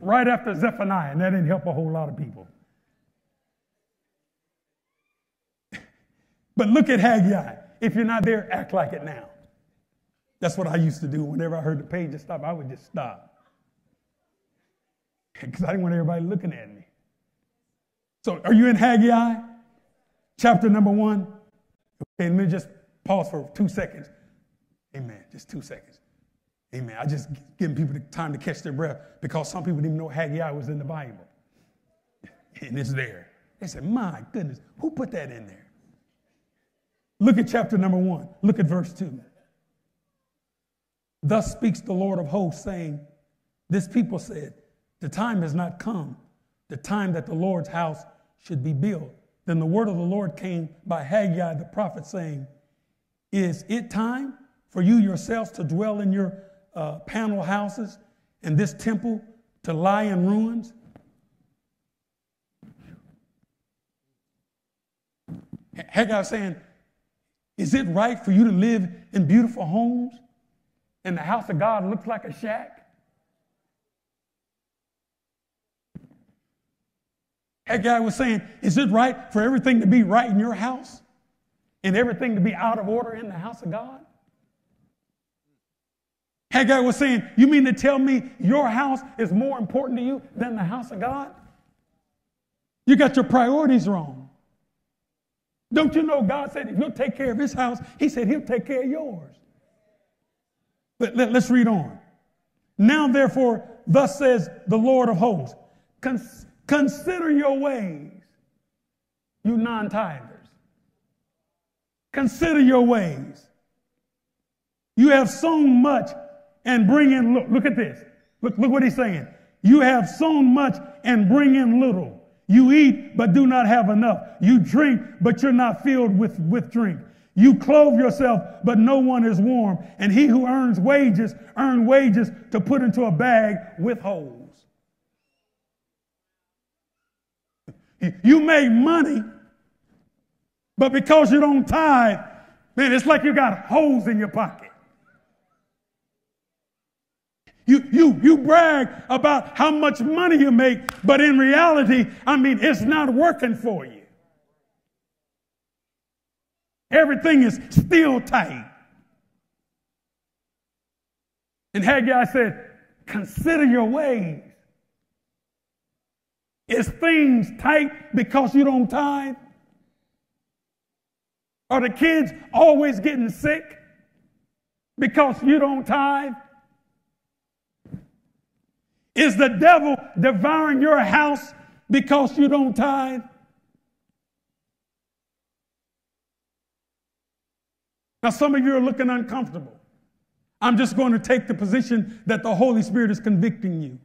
right after Zephaniah, and that didn't help a whole lot of people. but look at Haggai. If you're not there, act like it now. That's what I used to do. Whenever I heard the page stop, I would just stop. Because I didn't want everybody looking at me. So, are you in Haggai? Chapter number one? Okay, let me just pause for two seconds. Amen. Just two seconds. Amen. I just giving people the time to catch their breath because some people didn't even know Haggai was in the Bible. And it's there. They said, My goodness, who put that in there? Look at chapter number one. Look at verse two. Thus speaks the Lord of hosts, saying, This people said, The time has not come, the time that the Lord's house should be built. Then the word of the Lord came by Haggai the prophet, saying, Is it time for you yourselves to dwell in your uh, panel houses and this temple to lie in ruins? Haggai saying, Is it right for you to live in beautiful homes and the house of God looks like a shack? Haggai was saying, Is it right for everything to be right in your house and everything to be out of order in the house of God? Haggai was saying, You mean to tell me your house is more important to you than the house of God? You got your priorities wrong. Don't you know God said if you'll take care of his house, he said he'll take care of yours. But let, us read on. Now, therefore, thus says the Lord of hosts, Cons- consider your ways, you non tithers. Consider your ways. You have sown much and bring in, look, look at this. Look, look what he's saying. You have sown much and bring in little. You eat, but do not have enough. You drink, but you're not filled with, with drink. You clothe yourself, but no one is warm. And he who earns wages, earn wages to put into a bag with holes. You make money, but because you don't tithe, man, it's like you got holes in your pocket. You, you, you brag about how much money you make, but in reality, I mean, it's not working for you. Everything is still tight. And Haggai said, Consider your ways. Is things tight because you don't tithe? Are the kids always getting sick because you don't tithe? Is the devil devouring your house because you don't tithe? Now, some of you are looking uncomfortable. I'm just going to take the position that the Holy Spirit is convicting you.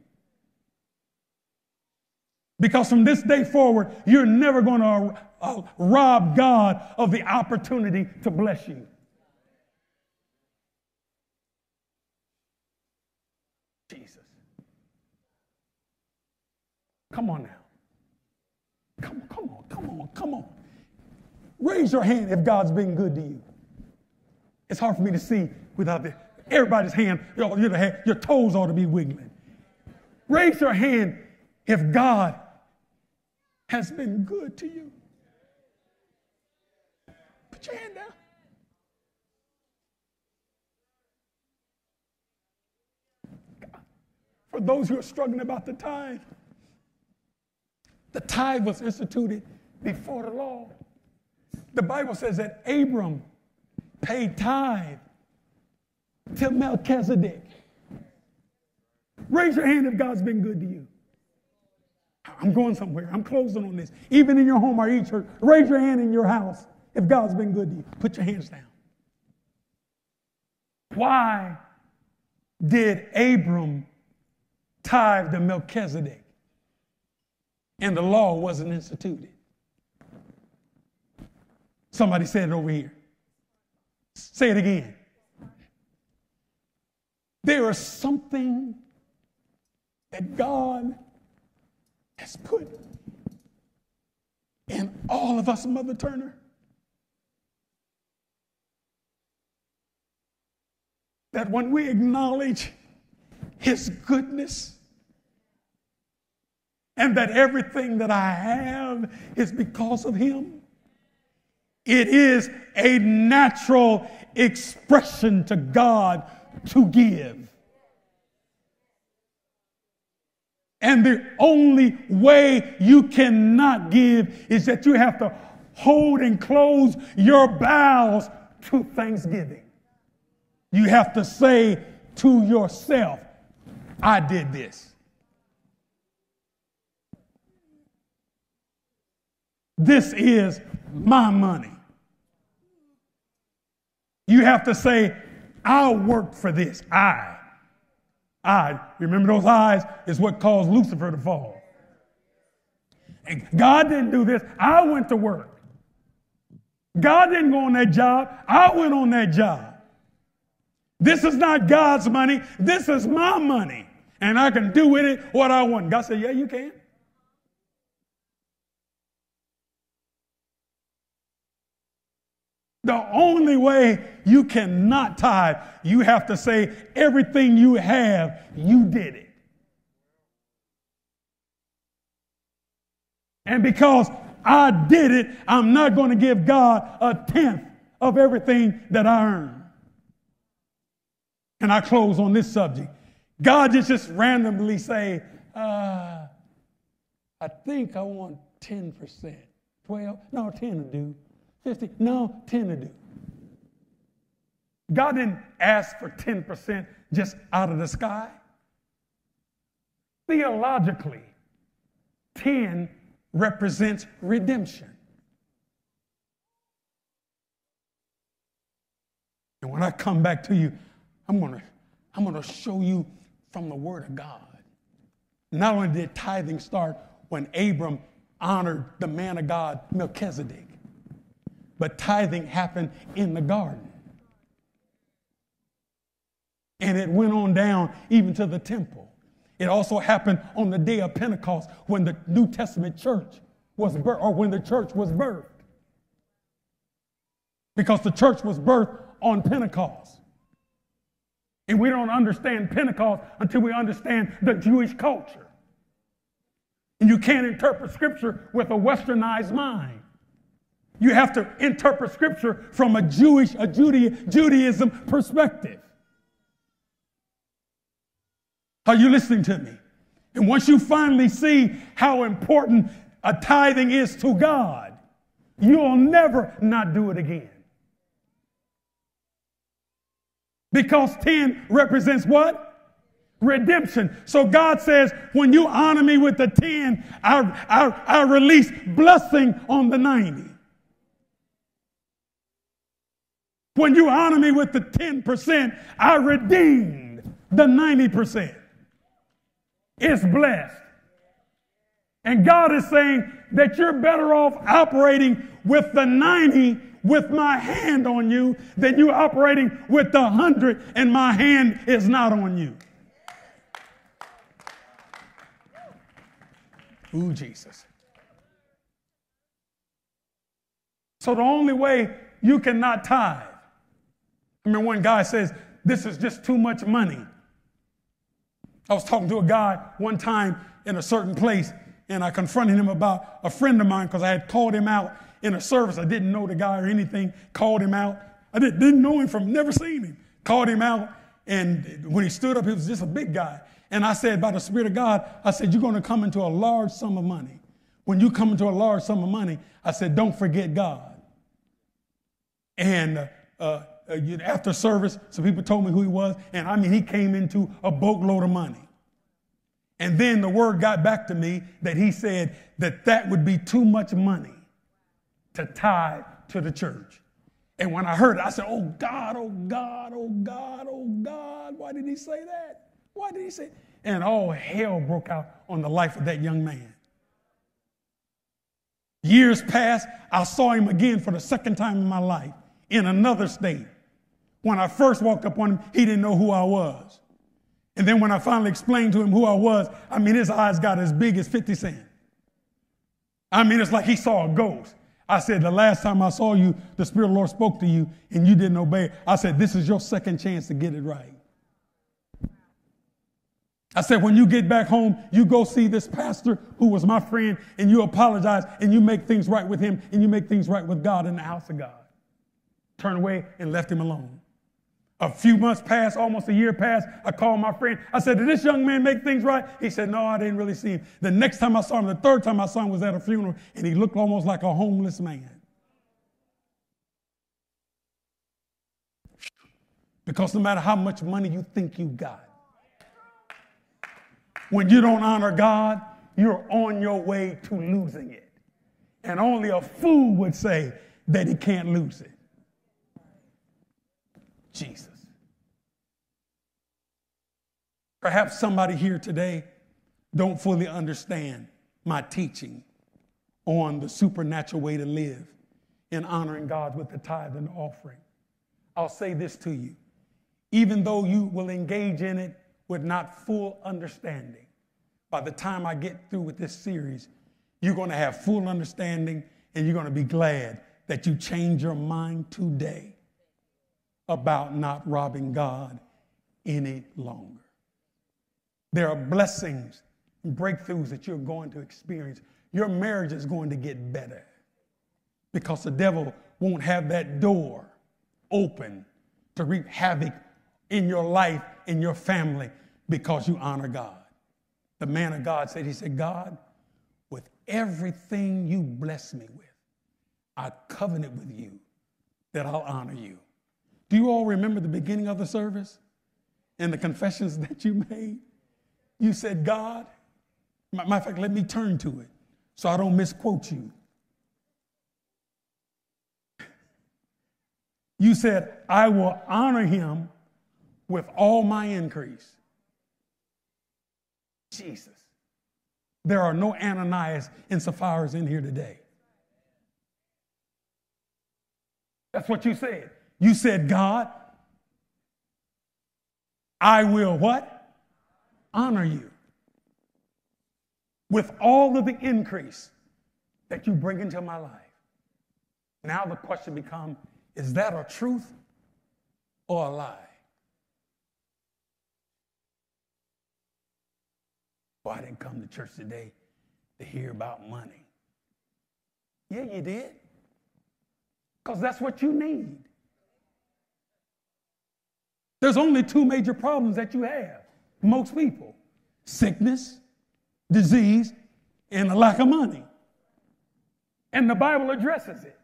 Because from this day forward, you're never going to uh, rob God of the opportunity to bless you. Jesus. Come on now. Come on, come on, come on, come on. Raise your hand if God's been good to you. It's hard for me to see without the, everybody's hand, your, your, your toes ought to be wiggling. Raise your hand if God has been good to you. Put your hand down. For those who are struggling about the tithe, the tithe was instituted before the law. The Bible says that Abram paid tithe to Melchizedek. Raise your hand if God's been good to you. I'm going somewhere. I'm closing on this. Even in your home or church, raise your hand in your house if God's been good to you. Put your hands down. Why did Abram tithe to Melchizedek and the law wasn't instituted? Somebody said it over here. Say it again. There is something that God has put in all of us, Mother Turner. That when we acknowledge His goodness, and that everything that I have is because of Him, it is a natural expression to God to give. And the only way you cannot give is that you have to hold and close your bowels to thanksgiving. You have to say to yourself, I did this. This is my money. You have to say, I worked for this. I. I. Remember those eyes is what caused Lucifer to fall. And God didn't do this. I went to work. God didn't go on that job. I went on that job. This is not God's money. This is my money. And I can do with it what I want. God said, Yeah, you can. The only way you cannot tithe, you have to say, everything you have, you did it. And because I did it, I'm not going to give God a tenth of everything that I earn. And I close on this subject. God just, just randomly say, uh, I think I want 10%. 12? No, 10 to do. 50? No, 10 to do. God didn't ask for 10% just out of the sky. Theologically, 10 represents redemption. And when I come back to you, I'm going to I'm going to show you from the Word of God. Not only did tithing start when Abram honored the man of God, Melchizedek, but tithing happened in the garden. And it went on down even to the temple. It also happened on the day of Pentecost when the New Testament church was birthed, or when the church was birthed. Because the church was birthed on Pentecost. And we don't understand Pentecost until we understand the Jewish culture. And you can't interpret scripture with a westernized mind. You have to interpret scripture from a Jewish, a Judaism perspective. Are you listening to me? And once you finally see how important a tithing is to God, you'll never not do it again. Because 10 represents what? Redemption. So God says, when you honor me with the 10, I, I, I release blessing on the 90. When you honor me with the 10%, I redeemed the 90%. It's blessed. And God is saying that you're better off operating with the 90 with my hand on you than you operating with the 100 and my hand is not on you. Ooh, Jesus. So the only way you cannot tithe remember one guy says, This is just too much money. I was talking to a guy one time in a certain place, and I confronted him about a friend of mine because I had called him out in a service. I didn't know the guy or anything, called him out. I didn't, didn't know him from, never seen him. Called him out, and when he stood up, he was just a big guy. And I said, by the Spirit of God, I said, You're going to come into a large sum of money. When you come into a large sum of money, I said, Don't forget God. And uh, after service, some people told me who he was, and I mean, he came into a boatload of money. And then the word got back to me that he said that that would be too much money to tithe to the church. And when I heard it, I said, Oh God, oh God, oh God, oh God, why did he say that? Why did he say? And all hell broke out on the life of that young man. Years passed, I saw him again for the second time in my life in another state. When I first walked up on him, he didn't know who I was. And then when I finally explained to him who I was, I mean, his eyes got as big as 50 Cent. I mean, it's like he saw a ghost. I said, the last time I saw you, the Spirit of the Lord spoke to you and you didn't obey. I said, this is your second chance to get it right. I said, when you get back home, you go see this pastor who was my friend and you apologize and you make things right with him and you make things right with God in the house of God. Turn away and left him alone. A few months passed, almost a year passed. I called my friend. I said, Did this young man make things right? He said, No, I didn't really see him. The next time I saw him, the third time I saw him was at a funeral, and he looked almost like a homeless man. Because no matter how much money you think you got, when you don't honor God, you're on your way to losing it. And only a fool would say that he can't lose it. Jesus. Perhaps somebody here today don't fully understand my teaching on the supernatural way to live in honoring God with the tithe and offering. I'll say this to you. Even though you will engage in it with not full understanding, by the time I get through with this series, you're going to have full understanding and you're going to be glad that you change your mind today about not robbing God any longer. There are blessings and breakthroughs that you're going to experience. Your marriage is going to get better because the devil won't have that door open to wreak havoc in your life, in your family, because you honor God. The man of God said, He said, God, with everything you bless me with, I covenant with you that I'll honor you. Do you all remember the beginning of the service and the confessions that you made? You said, God, matter of fact, let me turn to it so I don't misquote you. You said, I will honor him with all my increase. Jesus. There are no Ananias and Sapphira's in here today. That's what you said. You said, God, I will what? Honor you with all of the increase that you bring into my life. Now the question becomes is that a truth or a lie? Well, I didn't come to church today to hear about money. Yeah, you did. Because that's what you need. There's only two major problems that you have, most people sickness, disease, and a lack of money. And the Bible addresses it.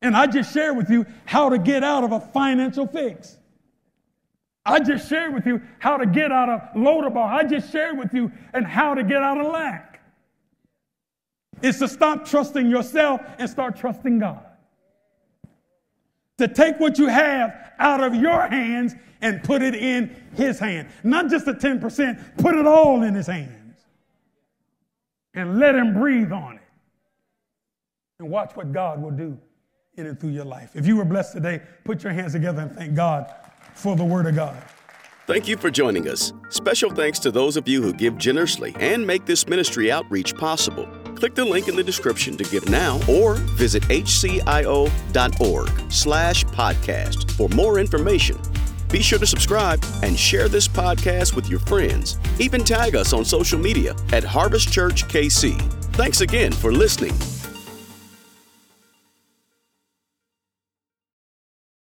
And I just shared with you how to get out of a financial fix. I just shared with you how to get out of Lodebar. I just shared with you and how to get out of lack. It's to stop trusting yourself and start trusting God to take what you have out of your hands and put it in his hand. Not just the 10%, put it all in his hands. And let him breathe on it. And watch what God will do in and through your life. If you were blessed today, put your hands together and thank God for the word of God. Thank you for joining us. Special thanks to those of you who give generously and make this ministry outreach possible. Click the link in the description to give now or visit hcio.org slash podcast for more information. Be sure to subscribe and share this podcast with your friends. Even tag us on social media at Harvest Church KC. Thanks again for listening